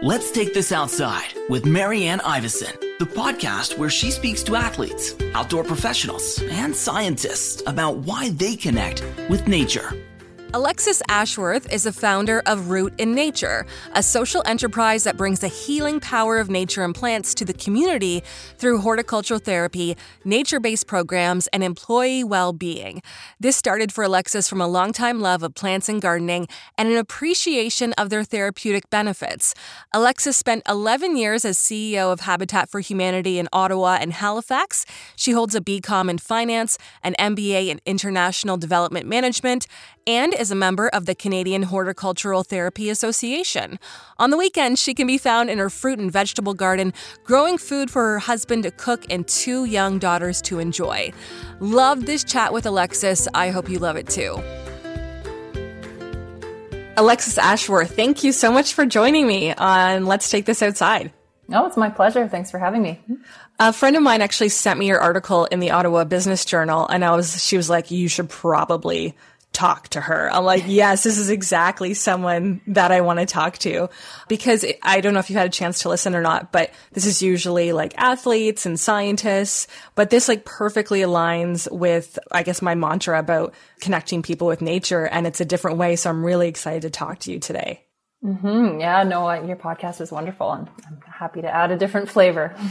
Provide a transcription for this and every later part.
Let's Take This Outside with Marianne Iveson, the podcast where she speaks to athletes, outdoor professionals, and scientists about why they connect with nature. Alexis Ashworth is the founder of Root in Nature, a social enterprise that brings the healing power of nature and plants to the community through horticultural therapy, nature based programs, and employee well being. This started for Alexis from a longtime love of plants and gardening and an appreciation of their therapeutic benefits. Alexis spent 11 years as CEO of Habitat for Humanity in Ottawa and Halifax. She holds a BComm in finance, an MBA in international development management, and is a member of the Canadian Horticultural Therapy Association. On the weekends, she can be found in her fruit and vegetable garden, growing food for her husband to cook and two young daughters to enjoy. Love this chat with Alexis. I hope you love it too. Alexis Ashworth, thank you so much for joining me on Let's Take This Outside. No, oh, it's my pleasure. Thanks for having me. A friend of mine actually sent me your article in the Ottawa Business Journal, and I was she was like, "You should probably talk to her. I'm like, yes, this is exactly someone that I want to talk to because I don't know if you've had a chance to listen or not, but this is usually like athletes and scientists, but this like perfectly aligns with, I guess, my mantra about connecting people with nature. And it's a different way. So I'm really excited to talk to you today. Mm-hmm. Yeah, no, your podcast is wonderful and I'm happy to add a different flavor.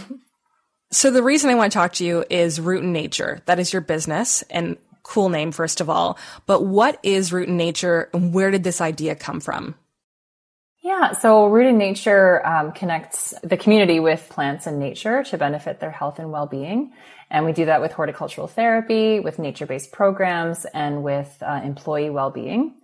So the reason I want to talk to you is Root in Nature. That is your business. And cool name, first of all. But what is Root in Nature and where did this idea come from? Yeah, so Root in Nature um, connects the community with plants and nature to benefit their health and well being. And we do that with horticultural therapy, with nature based programs, and with uh, employee well being.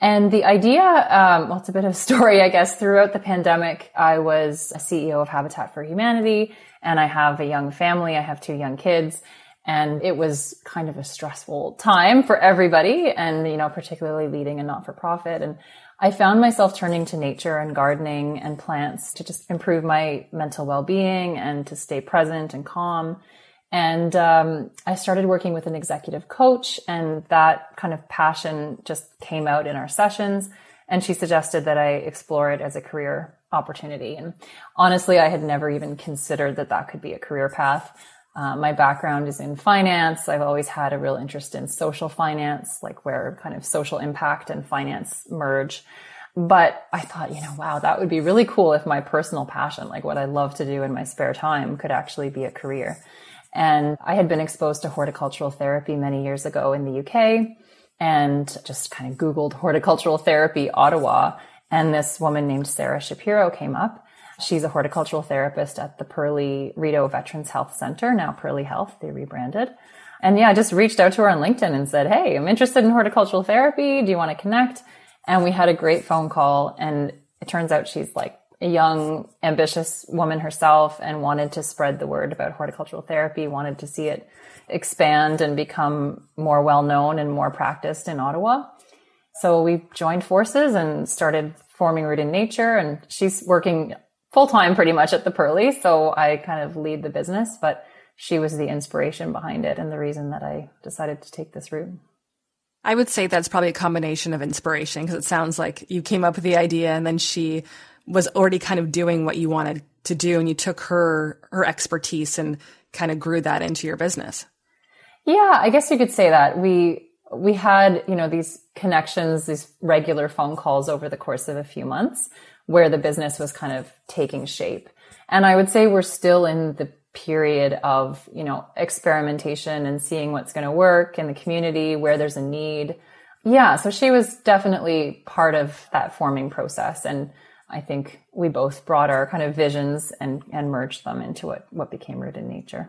And the idea, um, well, it's a bit of a story, I guess. Throughout the pandemic, I was a CEO of Habitat for Humanity, and I have a young family. I have two young kids. And it was kind of a stressful time for everybody and, you know, particularly leading a not for profit. And I found myself turning to nature and gardening and plants to just improve my mental well being and to stay present and calm. And um, I started working with an executive coach, and that kind of passion just came out in our sessions. And she suggested that I explore it as a career opportunity. And honestly, I had never even considered that that could be a career path. Uh, my background is in finance. I've always had a real interest in social finance, like where kind of social impact and finance merge. But I thought, you know, wow, that would be really cool if my personal passion, like what I love to do in my spare time, could actually be a career. And I had been exposed to horticultural therapy many years ago in the UK and just kind of Googled horticultural therapy Ottawa. And this woman named Sarah Shapiro came up She's a horticultural therapist at the Perley Rideau Veterans Health Center, now Perley Health, they rebranded. And yeah, I just reached out to her on LinkedIn and said, Hey, I'm interested in horticultural therapy. Do you want to connect? And we had a great phone call. And it turns out she's like a young, ambitious woman herself and wanted to spread the word about horticultural therapy, wanted to see it expand and become more well known and more practiced in Ottawa. So we joined forces and started forming Root in Nature. And she's working full time pretty much at the Perley. So I kind of lead the business, but she was the inspiration behind it and the reason that I decided to take this route. I would say that's probably a combination of inspiration because it sounds like you came up with the idea and then she was already kind of doing what you wanted to do and you took her her expertise and kind of grew that into your business. Yeah, I guess you could say that. We we had, you know, these connections, these regular phone calls over the course of a few months where the business was kind of taking shape. And I would say we're still in the period of, you know, experimentation and seeing what's going to work in the community, where there's a need. Yeah. So she was definitely part of that forming process. And I think we both brought our kind of visions and, and merged them into what, what became Root in Nature.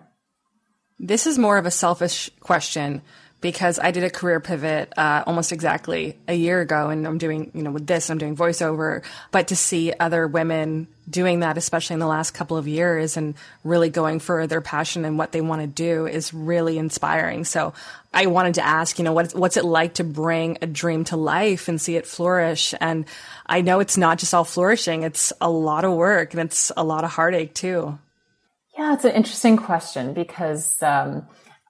This is more of a selfish question, because I did a career pivot uh, almost exactly a year ago, and I'm doing, you know, with this, I'm doing voiceover. But to see other women doing that, especially in the last couple of years, and really going for their passion and what they want to do, is really inspiring. So I wanted to ask, you know, what's what's it like to bring a dream to life and see it flourish? And I know it's not just all flourishing; it's a lot of work and it's a lot of heartache too. Yeah, it's an interesting question because. Um,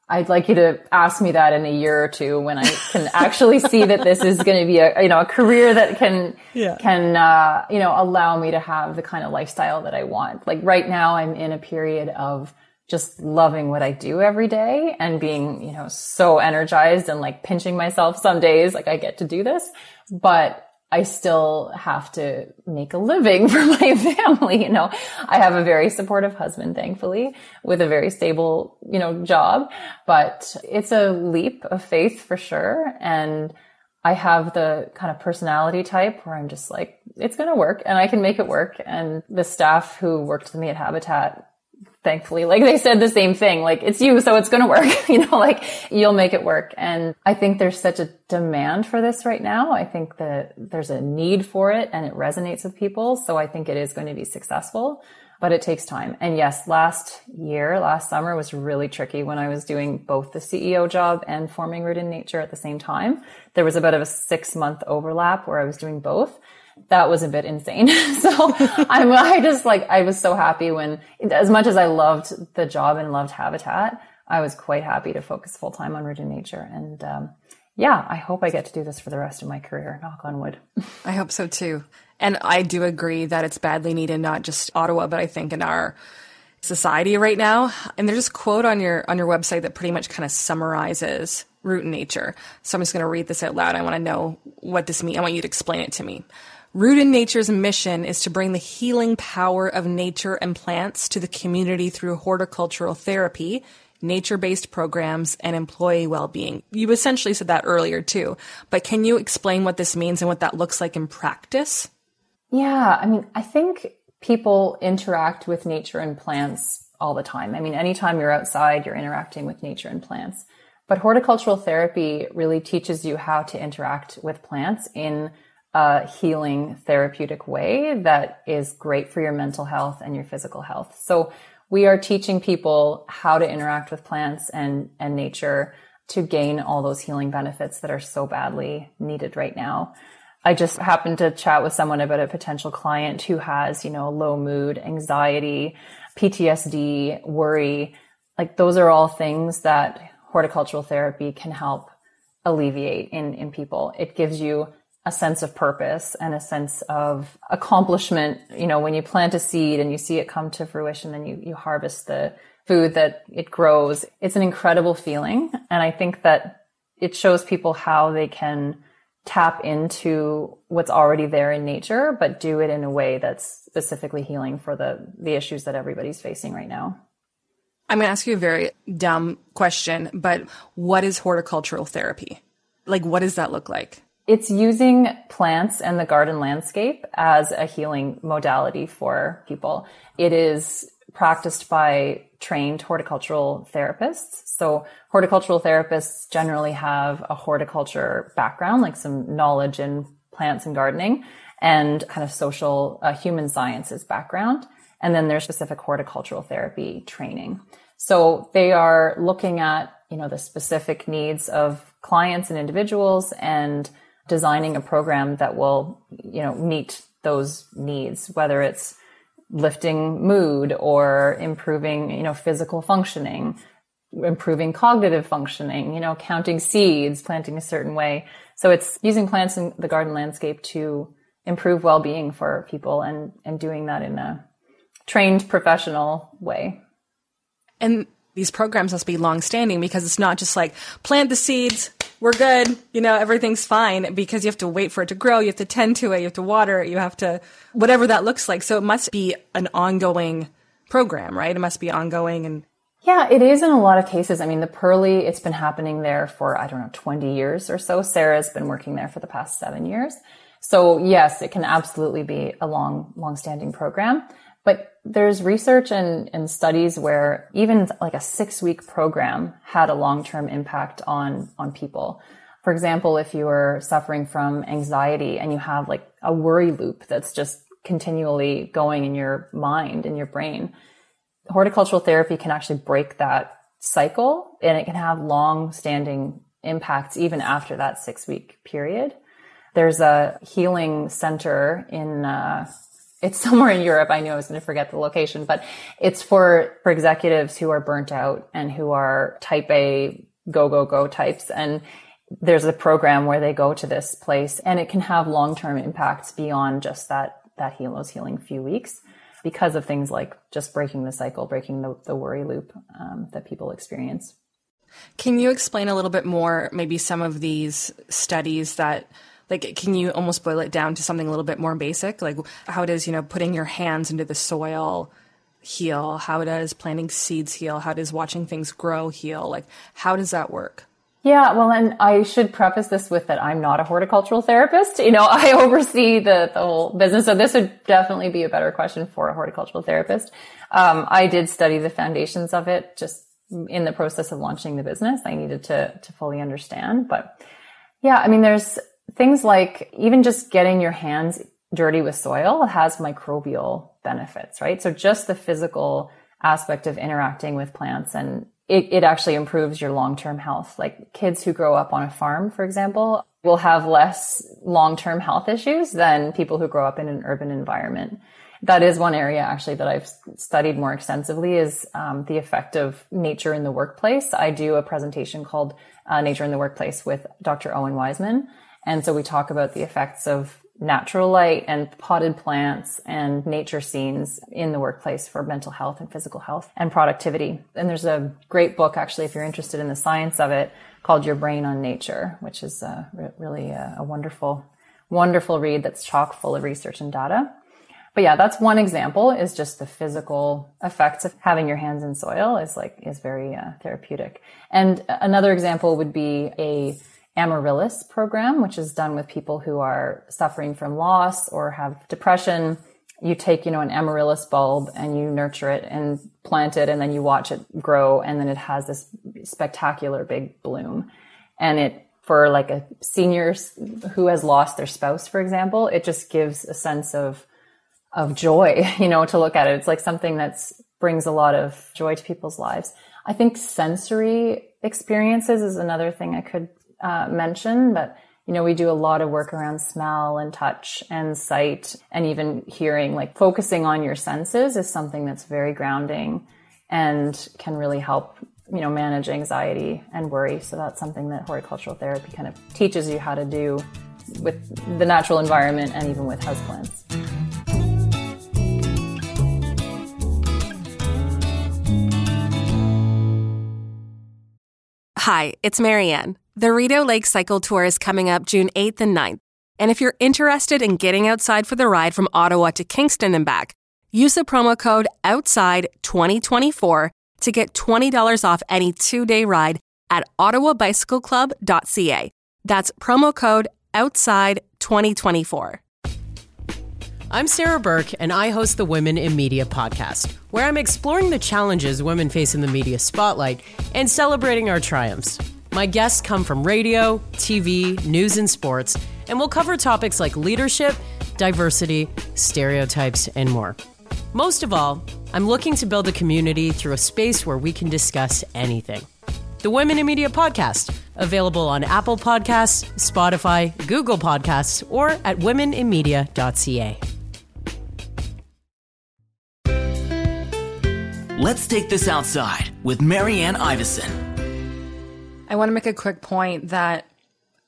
I'd like you to ask me that in a year or two when I can actually see that this is going to be a you know a career that can yeah. can uh, you know allow me to have the kind of lifestyle that I want. Like right now, I'm in a period of just loving what I do every day and being you know so energized and like pinching myself some days like I get to do this, but I still have to make a living for my family. You know, I have a very supportive husband, thankfully, with a very stable, you know, job, but it's a leap of faith for sure. And I have the kind of personality type where I'm just like, it's going to work and I can make it work. And the staff who worked with me at Habitat thankfully. Like they said the same thing, like it's you, so it's going to work, you know, like you'll make it work. And I think there's such a demand for this right now. I think that there's a need for it and it resonates with people. So I think it is going to be successful, but it takes time. And yes, last year, last summer was really tricky when I was doing both the CEO job and forming Root in Nature at the same time. There was a bit of a six month overlap where I was doing both that was a bit insane. so I'm, I just like, I was so happy when, as much as I loved the job and loved Habitat, I was quite happy to focus full time on Root in Nature. And, um, yeah, I hope I get to do this for the rest of my career. Knock on wood. I hope so too. And I do agree that it's badly needed, not just Ottawa, but I think in our society right now. And there's a quote on your on your website that pretty much kind of summarizes root nature. So I'm just going to read this out loud. I want to know what this means. I want you to explain it to me. Root in Nature's mission is to bring the healing power of nature and plants to the community through horticultural therapy, nature based programs, and employee well being. You essentially said that earlier too, but can you explain what this means and what that looks like in practice? Yeah, I mean, I think people interact with nature and plants all the time. I mean, anytime you're outside, you're interacting with nature and plants. But horticultural therapy really teaches you how to interact with plants in a healing therapeutic way that is great for your mental health and your physical health. So we are teaching people how to interact with plants and, and nature to gain all those healing benefits that are so badly needed right now. I just happened to chat with someone about a potential client who has, you know, low mood, anxiety, PTSD, worry. Like those are all things that horticultural therapy can help alleviate in, in people. It gives you a sense of purpose and a sense of accomplishment. You know, when you plant a seed and you see it come to fruition and you, you harvest the food that it grows, it's an incredible feeling. And I think that it shows people how they can tap into what's already there in nature, but do it in a way that's specifically healing for the, the issues that everybody's facing right now. I'm going to ask you a very dumb question, but what is horticultural therapy? Like, what does that look like? It's using plants and the garden landscape as a healing modality for people. It is practiced by trained horticultural therapists. So horticultural therapists generally have a horticulture background, like some knowledge in plants and gardening and kind of social uh, human sciences background. And then there's specific horticultural therapy training. So they are looking at, you know, the specific needs of clients and individuals and designing a program that will, you know, meet those needs, whether it's lifting mood or improving, you know, physical functioning, improving cognitive functioning, you know, counting seeds, planting a certain way. So it's using plants in the garden landscape to improve well-being for people and, and doing that in a trained professional way. And these programs must be long-standing because it's not just like plant the seeds, we're good. You know, everything's fine because you have to wait for it to grow. You have to tend to it. You have to water it. You have to, whatever that looks like. So it must be an ongoing program, right? It must be ongoing and. Yeah, it is in a lot of cases. I mean, the Perley, it's been happening there for, I don't know, 20 years or so. Sarah's been working there for the past seven years. So yes, it can absolutely be a long, long standing program. There's research and, and studies where even like a six week program had a long term impact on, on people. For example, if you are suffering from anxiety and you have like a worry loop that's just continually going in your mind, in your brain, horticultural therapy can actually break that cycle and it can have long standing impacts even after that six week period. There's a healing center in, uh, it's somewhere in Europe. I knew I was going to forget the location, but it's for, for executives who are burnt out and who are type A go, go, go types. And there's a program where they go to this place and it can have long-term impacts beyond just that, that heal, those healing few weeks because of things like just breaking the cycle, breaking the, the worry loop um, that people experience. Can you explain a little bit more, maybe some of these studies that like can you almost boil it down to something a little bit more basic like how does you know putting your hands into the soil heal how does planting seeds heal how does watching things grow heal like how does that work yeah, well, and I should preface this with that I'm not a horticultural therapist. You know, I oversee the, the whole business. So this would definitely be a better question for a horticultural therapist. Um, I did study the foundations of it just in the process of launching the business. I needed to, to fully understand. But yeah, I mean, there's things like even just getting your hands dirty with soil has microbial benefits, right? So just the physical aspect of interacting with plants and it, it actually improves your long-term health. Like kids who grow up on a farm, for example, will have less long-term health issues than people who grow up in an urban environment. That is one area actually that I've studied more extensively is um, the effect of nature in the workplace. I do a presentation called uh, Nature in the Workplace with Dr. Owen Wiseman. And so we talk about the effects of natural light and potted plants and nature scenes in the workplace for mental health and physical health and productivity. And there's a great book, actually, if you're interested in the science of it, called Your Brain on Nature, which is uh, really a, a wonderful, wonderful read that's chock full of research and data. But yeah, that's one example is just the physical effects of having your hands in soil is like, is very uh, therapeutic. And another example would be a amaryllis program, which is done with people who are suffering from loss or have depression. You take, you know, an amaryllis bulb and you nurture it and plant it and then you watch it grow and then it has this spectacular big bloom. And it, for like a senior who has lost their spouse, for example, it just gives a sense of, of joy, you know, to look at it. It's like something that brings a lot of joy to people's lives. I think sensory experiences is another thing I could uh, mention, but you know, we do a lot of work around smell and touch and sight and even hearing. Like focusing on your senses is something that's very grounding and can really help, you know, manage anxiety and worry. So that's something that horticultural therapy kind of teaches you how to do with the natural environment and even with houseplants. Hi, it's Marianne. The Rideau Lake Cycle Tour is coming up June 8th and 9th. And if you're interested in getting outside for the ride from Ottawa to Kingston and back, use the promo code OUTSIDE2024 to get $20 off any two day ride at ottawabicycleclub.ca. That's promo code OUTSIDE2024. I'm Sarah Burke, and I host the Women in Media podcast, where I'm exploring the challenges women face in the media spotlight and celebrating our triumphs. My guests come from radio, TV, news, and sports, and we'll cover topics like leadership, diversity, stereotypes, and more. Most of all, I'm looking to build a community through a space where we can discuss anything. The Women in Media podcast, available on Apple Podcasts, Spotify, Google Podcasts, or at womeninmedia.ca. Let's take this outside with Marianne Iveson. I want to make a quick point that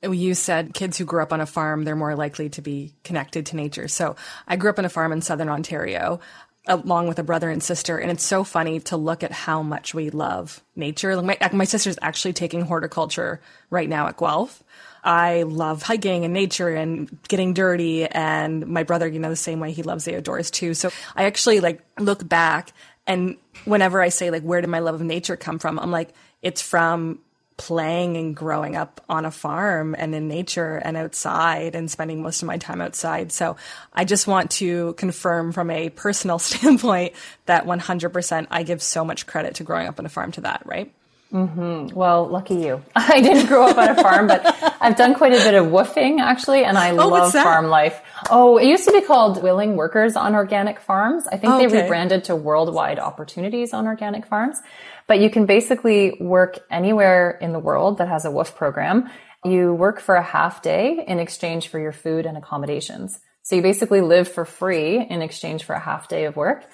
you said kids who grew up on a farm, they're more likely to be connected to nature. So I grew up on a farm in southern Ontario along with a brother and sister. And it's so funny to look at how much we love nature. Like my, my sister's actually taking horticulture right now at Guelph. I love hiking and nature and getting dirty. And my brother, you know, the same way he loves the outdoors too. So I actually like look back and whenever I say like, where did my love of nature come from? I'm like, it's from playing and growing up on a farm and in nature and outside and spending most of my time outside. So I just want to confirm from a personal standpoint that 100% I give so much credit to growing up on a farm to that, right? Mm-hmm. Well, lucky you. I didn't grow up on a farm, but I've done quite a bit of woofing actually, and I oh, love farm life. Oh, it used to be called Willing Workers on Organic Farms. I think oh, okay. they rebranded to Worldwide Opportunities on Organic Farms. But you can basically work anywhere in the world that has a WWOOF program. You work for a half day in exchange for your food and accommodations. So you basically live for free in exchange for a half day of work.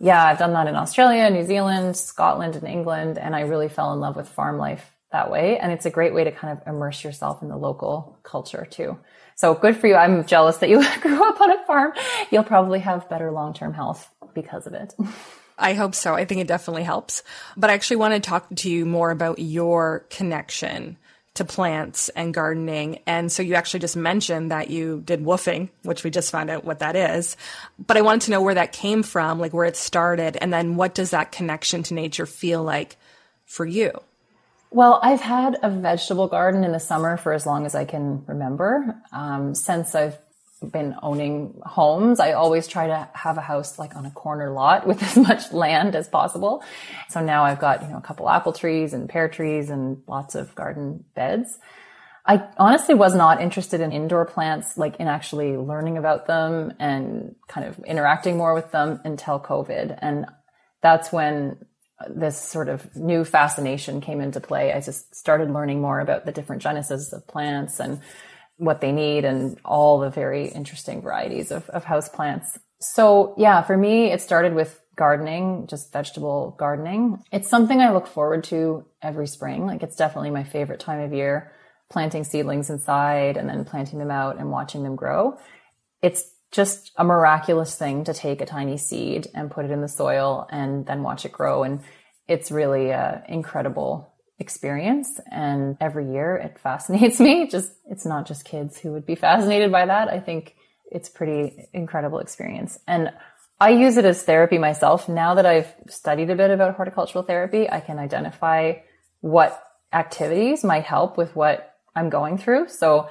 Yeah, I've done that in Australia, New Zealand, Scotland, and England, and I really fell in love with farm life that way. And it's a great way to kind of immerse yourself in the local culture too. So good for you. I'm jealous that you grew up on a farm. You'll probably have better long term health because of it. I hope so. I think it definitely helps. But I actually want to talk to you more about your connection to plants and gardening. And so you actually just mentioned that you did woofing, which we just found out what that is. But I wanted to know where that came from, like where it started, and then what does that connection to nature feel like for you? Well, I've had a vegetable garden in the summer for as long as I can remember. Um, since I've been owning homes, I always try to have a house like on a corner lot with as much land as possible. So now I've got, you know, a couple apple trees and pear trees and lots of garden beds. I honestly was not interested in indoor plants, like in actually learning about them and kind of interacting more with them until COVID. And that's when this sort of new fascination came into play. I just started learning more about the different genesis of plants and what they need and all the very interesting varieties of, of house plants. So yeah, for me, it started with gardening, just vegetable gardening. It's something I look forward to every spring. Like it's definitely my favorite time of year, planting seedlings inside and then planting them out and watching them grow. It's just a miraculous thing to take a tiny seed and put it in the soil and then watch it grow. And it's really an incredible experience. And every year it fascinates me. Just, it's not just kids who would be fascinated by that. I think it's pretty incredible experience. And I use it as therapy myself. Now that I've studied a bit about horticultural therapy, I can identify what activities might help with what I'm going through. So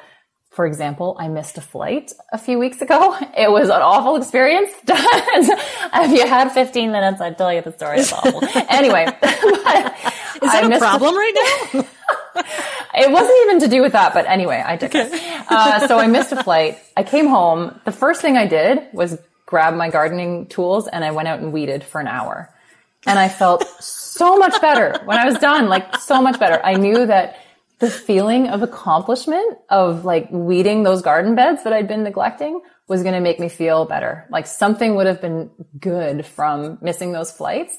for example, I missed a flight a few weeks ago. It was an awful experience. if you had 15 minutes, I'd tell you the story. It's awful. anyway, is that a problem right now? it wasn't even to do with that, but anyway, I did. Okay. Uh, so I missed a flight. I came home. The first thing I did was grab my gardening tools and I went out and weeded for an hour. And I felt so much better when I was done, like so much better. I knew that the feeling of accomplishment of like weeding those garden beds that I'd been neglecting was going to make me feel better. Like something would have been good from missing those flights.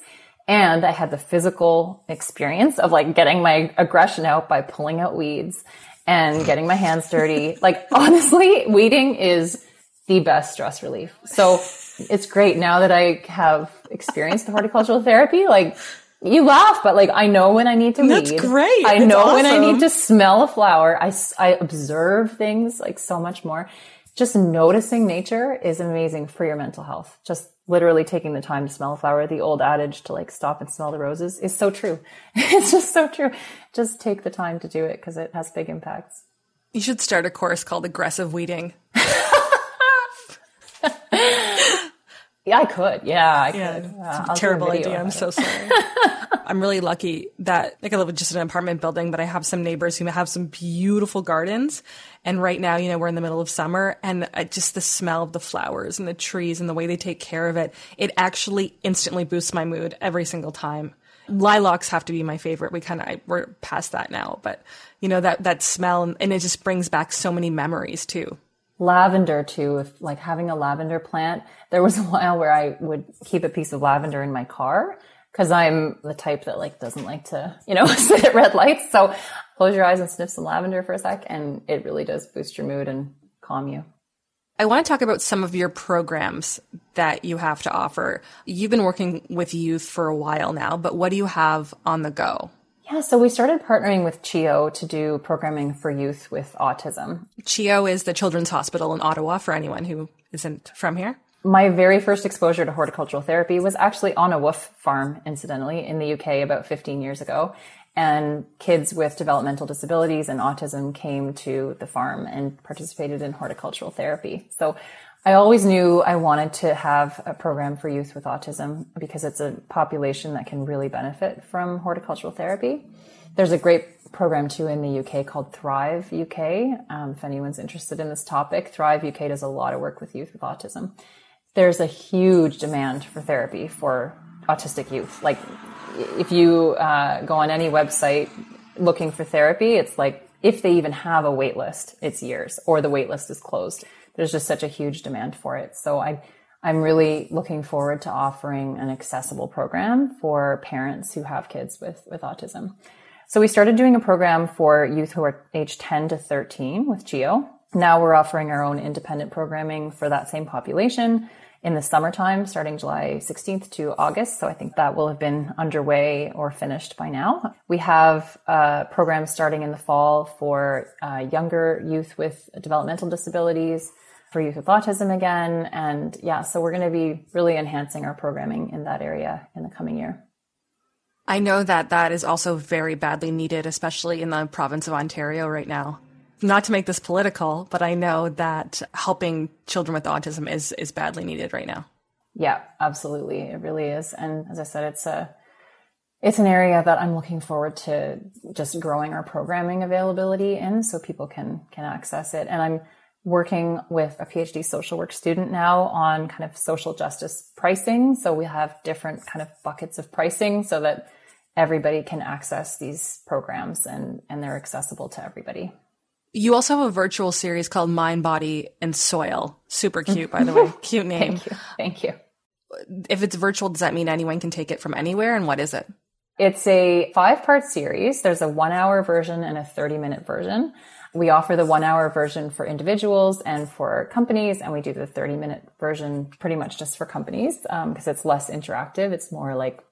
And I had the physical experience of like getting my aggression out by pulling out weeds and getting my hands dirty. like honestly, weeding is the best stress relief. So it's great now that I have experienced the horticultural therapy. Like you laugh, but like I know when I need to That's weed. great. I That's know awesome. when I need to smell a flower. I, I observe things like so much more. Just noticing nature is amazing for your mental health. Just literally taking the time to smell a flower. The old adage to like stop and smell the roses is so true. it's just so true. Just take the time to do it because it has big impacts. You should start a course called aggressive weeding. Yeah, I could. Yeah, I could. Yeah, uh, terrible idea. I'm so sorry. I'm really lucky that like I live just in just an apartment building, but I have some neighbors who have some beautiful gardens. And right now, you know, we're in the middle of summer, and just the smell of the flowers and the trees and the way they take care of it, it actually instantly boosts my mood every single time. Lilacs have to be my favorite. We kind of we're past that now, but you know that that smell and it just brings back so many memories too lavender too if like having a lavender plant there was a while where i would keep a piece of lavender in my car because i'm the type that like doesn't like to you know sit at red lights so close your eyes and sniff some lavender for a sec and it really does boost your mood and calm you I want to talk about some of your programs that you have to offer. You've been working with youth for a while now, but what do you have on the go? Yeah, so we started partnering with CHEO to do programming for youth with autism. CHEO is the Children's Hospital in Ottawa for anyone who isn't from here. My very first exposure to horticultural therapy was actually on a woof farm, incidentally, in the UK about 15 years ago. And kids with developmental disabilities and autism came to the farm and participated in horticultural therapy. So I always knew I wanted to have a program for youth with autism because it's a population that can really benefit from horticultural therapy. There's a great program too in the UK called Thrive UK. Um, if anyone's interested in this topic, Thrive UK does a lot of work with youth with autism. There's a huge demand for therapy for autistic youth. Like if you uh, go on any website looking for therapy, it's like if they even have a wait list, it's years or the wait list is closed there's just such a huge demand for it. So I, I'm really looking forward to offering an accessible program for parents who have kids with, with autism. So we started doing a program for youth who are age 10 to 13 with CHEO. Now we're offering our own independent programming for that same population in the summertime, starting July 16th to August. So I think that will have been underway or finished by now. We have a program starting in the fall for uh, younger youth with developmental disabilities, for youth with autism again. And yeah, so we're going to be really enhancing our programming in that area in the coming year. I know that that is also very badly needed, especially in the province of Ontario right now not to make this political, but I know that helping children with autism is is badly needed right now. Yeah, absolutely. It really is. And as I said, it's a it's an area that I'm looking forward to just growing our programming availability in so people can can access it. And I'm working with a PhD social work student now on kind of social justice pricing. So we have different kind of buckets of pricing so that everybody can access these programs and and they're accessible to everybody. You also have a virtual series called Mind, Body, and Soil. Super cute, by the way. Cute name. Thank you. Thank you. If it's virtual, does that mean anyone can take it from anywhere? And what is it? It's a five part series. There's a one hour version and a 30 minute version. We offer the one hour version for individuals and for companies, and we do the 30 minute version pretty much just for companies because um, it's less interactive. It's more like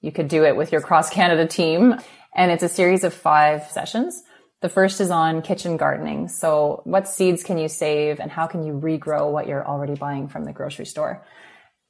you could do it with your cross Canada team. And it's a series of five sessions. The first is on kitchen gardening. So what seeds can you save and how can you regrow what you're already buying from the grocery store?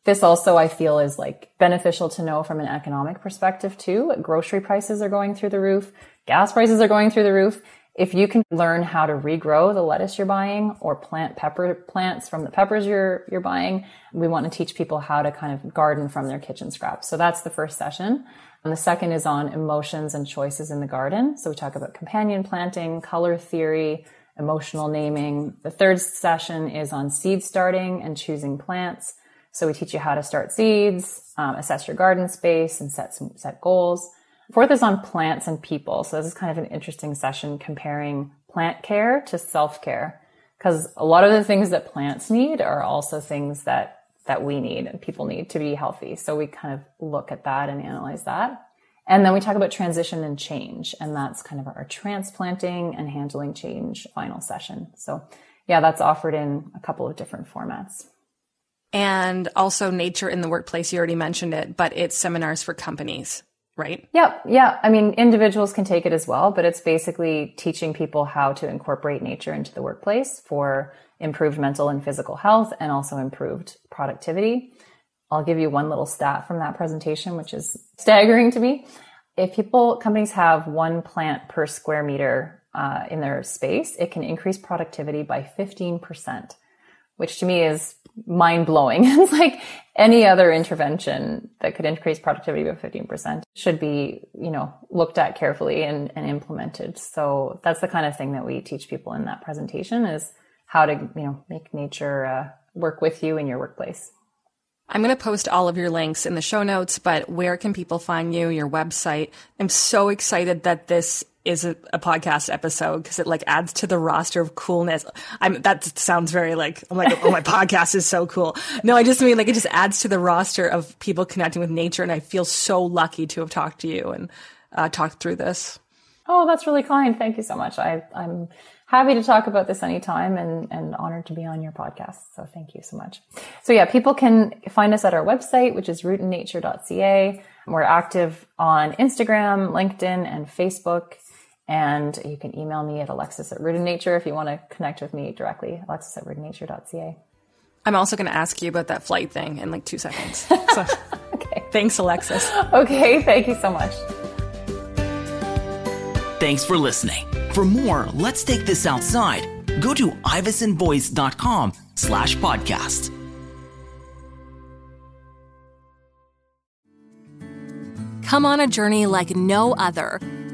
This also I feel is like beneficial to know from an economic perspective too. Grocery prices are going through the roof. Gas prices are going through the roof. If you can learn how to regrow the lettuce you're buying or plant pepper plants from the peppers you're, you're buying, we want to teach people how to kind of garden from their kitchen scraps. So that's the first session. And the second is on emotions and choices in the garden. So we talk about companion planting, color theory, emotional naming. The third session is on seed starting and choosing plants. So we teach you how to start seeds, um, assess your garden space, and set some set goals. Fourth is on plants and people. So this is kind of an interesting session comparing plant care to self care because a lot of the things that plants need are also things that that we need and people need to be healthy. So we kind of look at that and analyze that. And then we talk about transition and change. And that's kind of our transplanting and handling change final session. So yeah, that's offered in a couple of different formats. And also nature in the workplace. You already mentioned it, but it's seminars for companies right? Yeah, yeah. I mean, individuals can take it as well, but it's basically teaching people how to incorporate nature into the workplace for improved mental and physical health and also improved productivity. I'll give you one little stat from that presentation, which is staggering to me. If people, companies have one plant per square meter uh, in their space, it can increase productivity by 15%, which to me is mind blowing. it's like any other intervention that could increase productivity by 15% should be, you know, looked at carefully and, and implemented. So that's the kind of thing that we teach people in that presentation is how to, you know, make nature uh, work with you in your workplace. I'm going to post all of your links in the show notes, but where can people find you, your website? I'm so excited that this is a, a podcast episode because it like adds to the roster of coolness. I'm that sounds very like I'm like oh my podcast is so cool. No, I just mean like it just adds to the roster of people connecting with nature, and I feel so lucky to have talked to you and uh, talked through this. Oh, that's really kind. Thank you so much. I, I'm happy to talk about this anytime and, and honored to be on your podcast. So thank you so much. So yeah, people can find us at our website, which is rootinnature.ca. We're active on Instagram, LinkedIn, and Facebook. And you can email me at alexis at rootinnature if you want to connect with me directly, alexis at rootinnature.ca. I'm also going to ask you about that flight thing in like two seconds. So, okay. Thanks, Alexis. Okay. Thank you so much. Thanks for listening. For more, let's take this outside. Go to ivesonvoice.com slash podcast. Come on a journey like no other,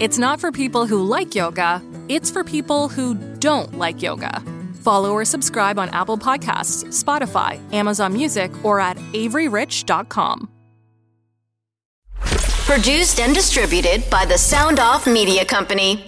It's not for people who like yoga, it's for people who don't like yoga. Follow or subscribe on Apple Podcasts, Spotify, Amazon Music, or at AveryRich.com. Produced and distributed by the Sound Off Media Company.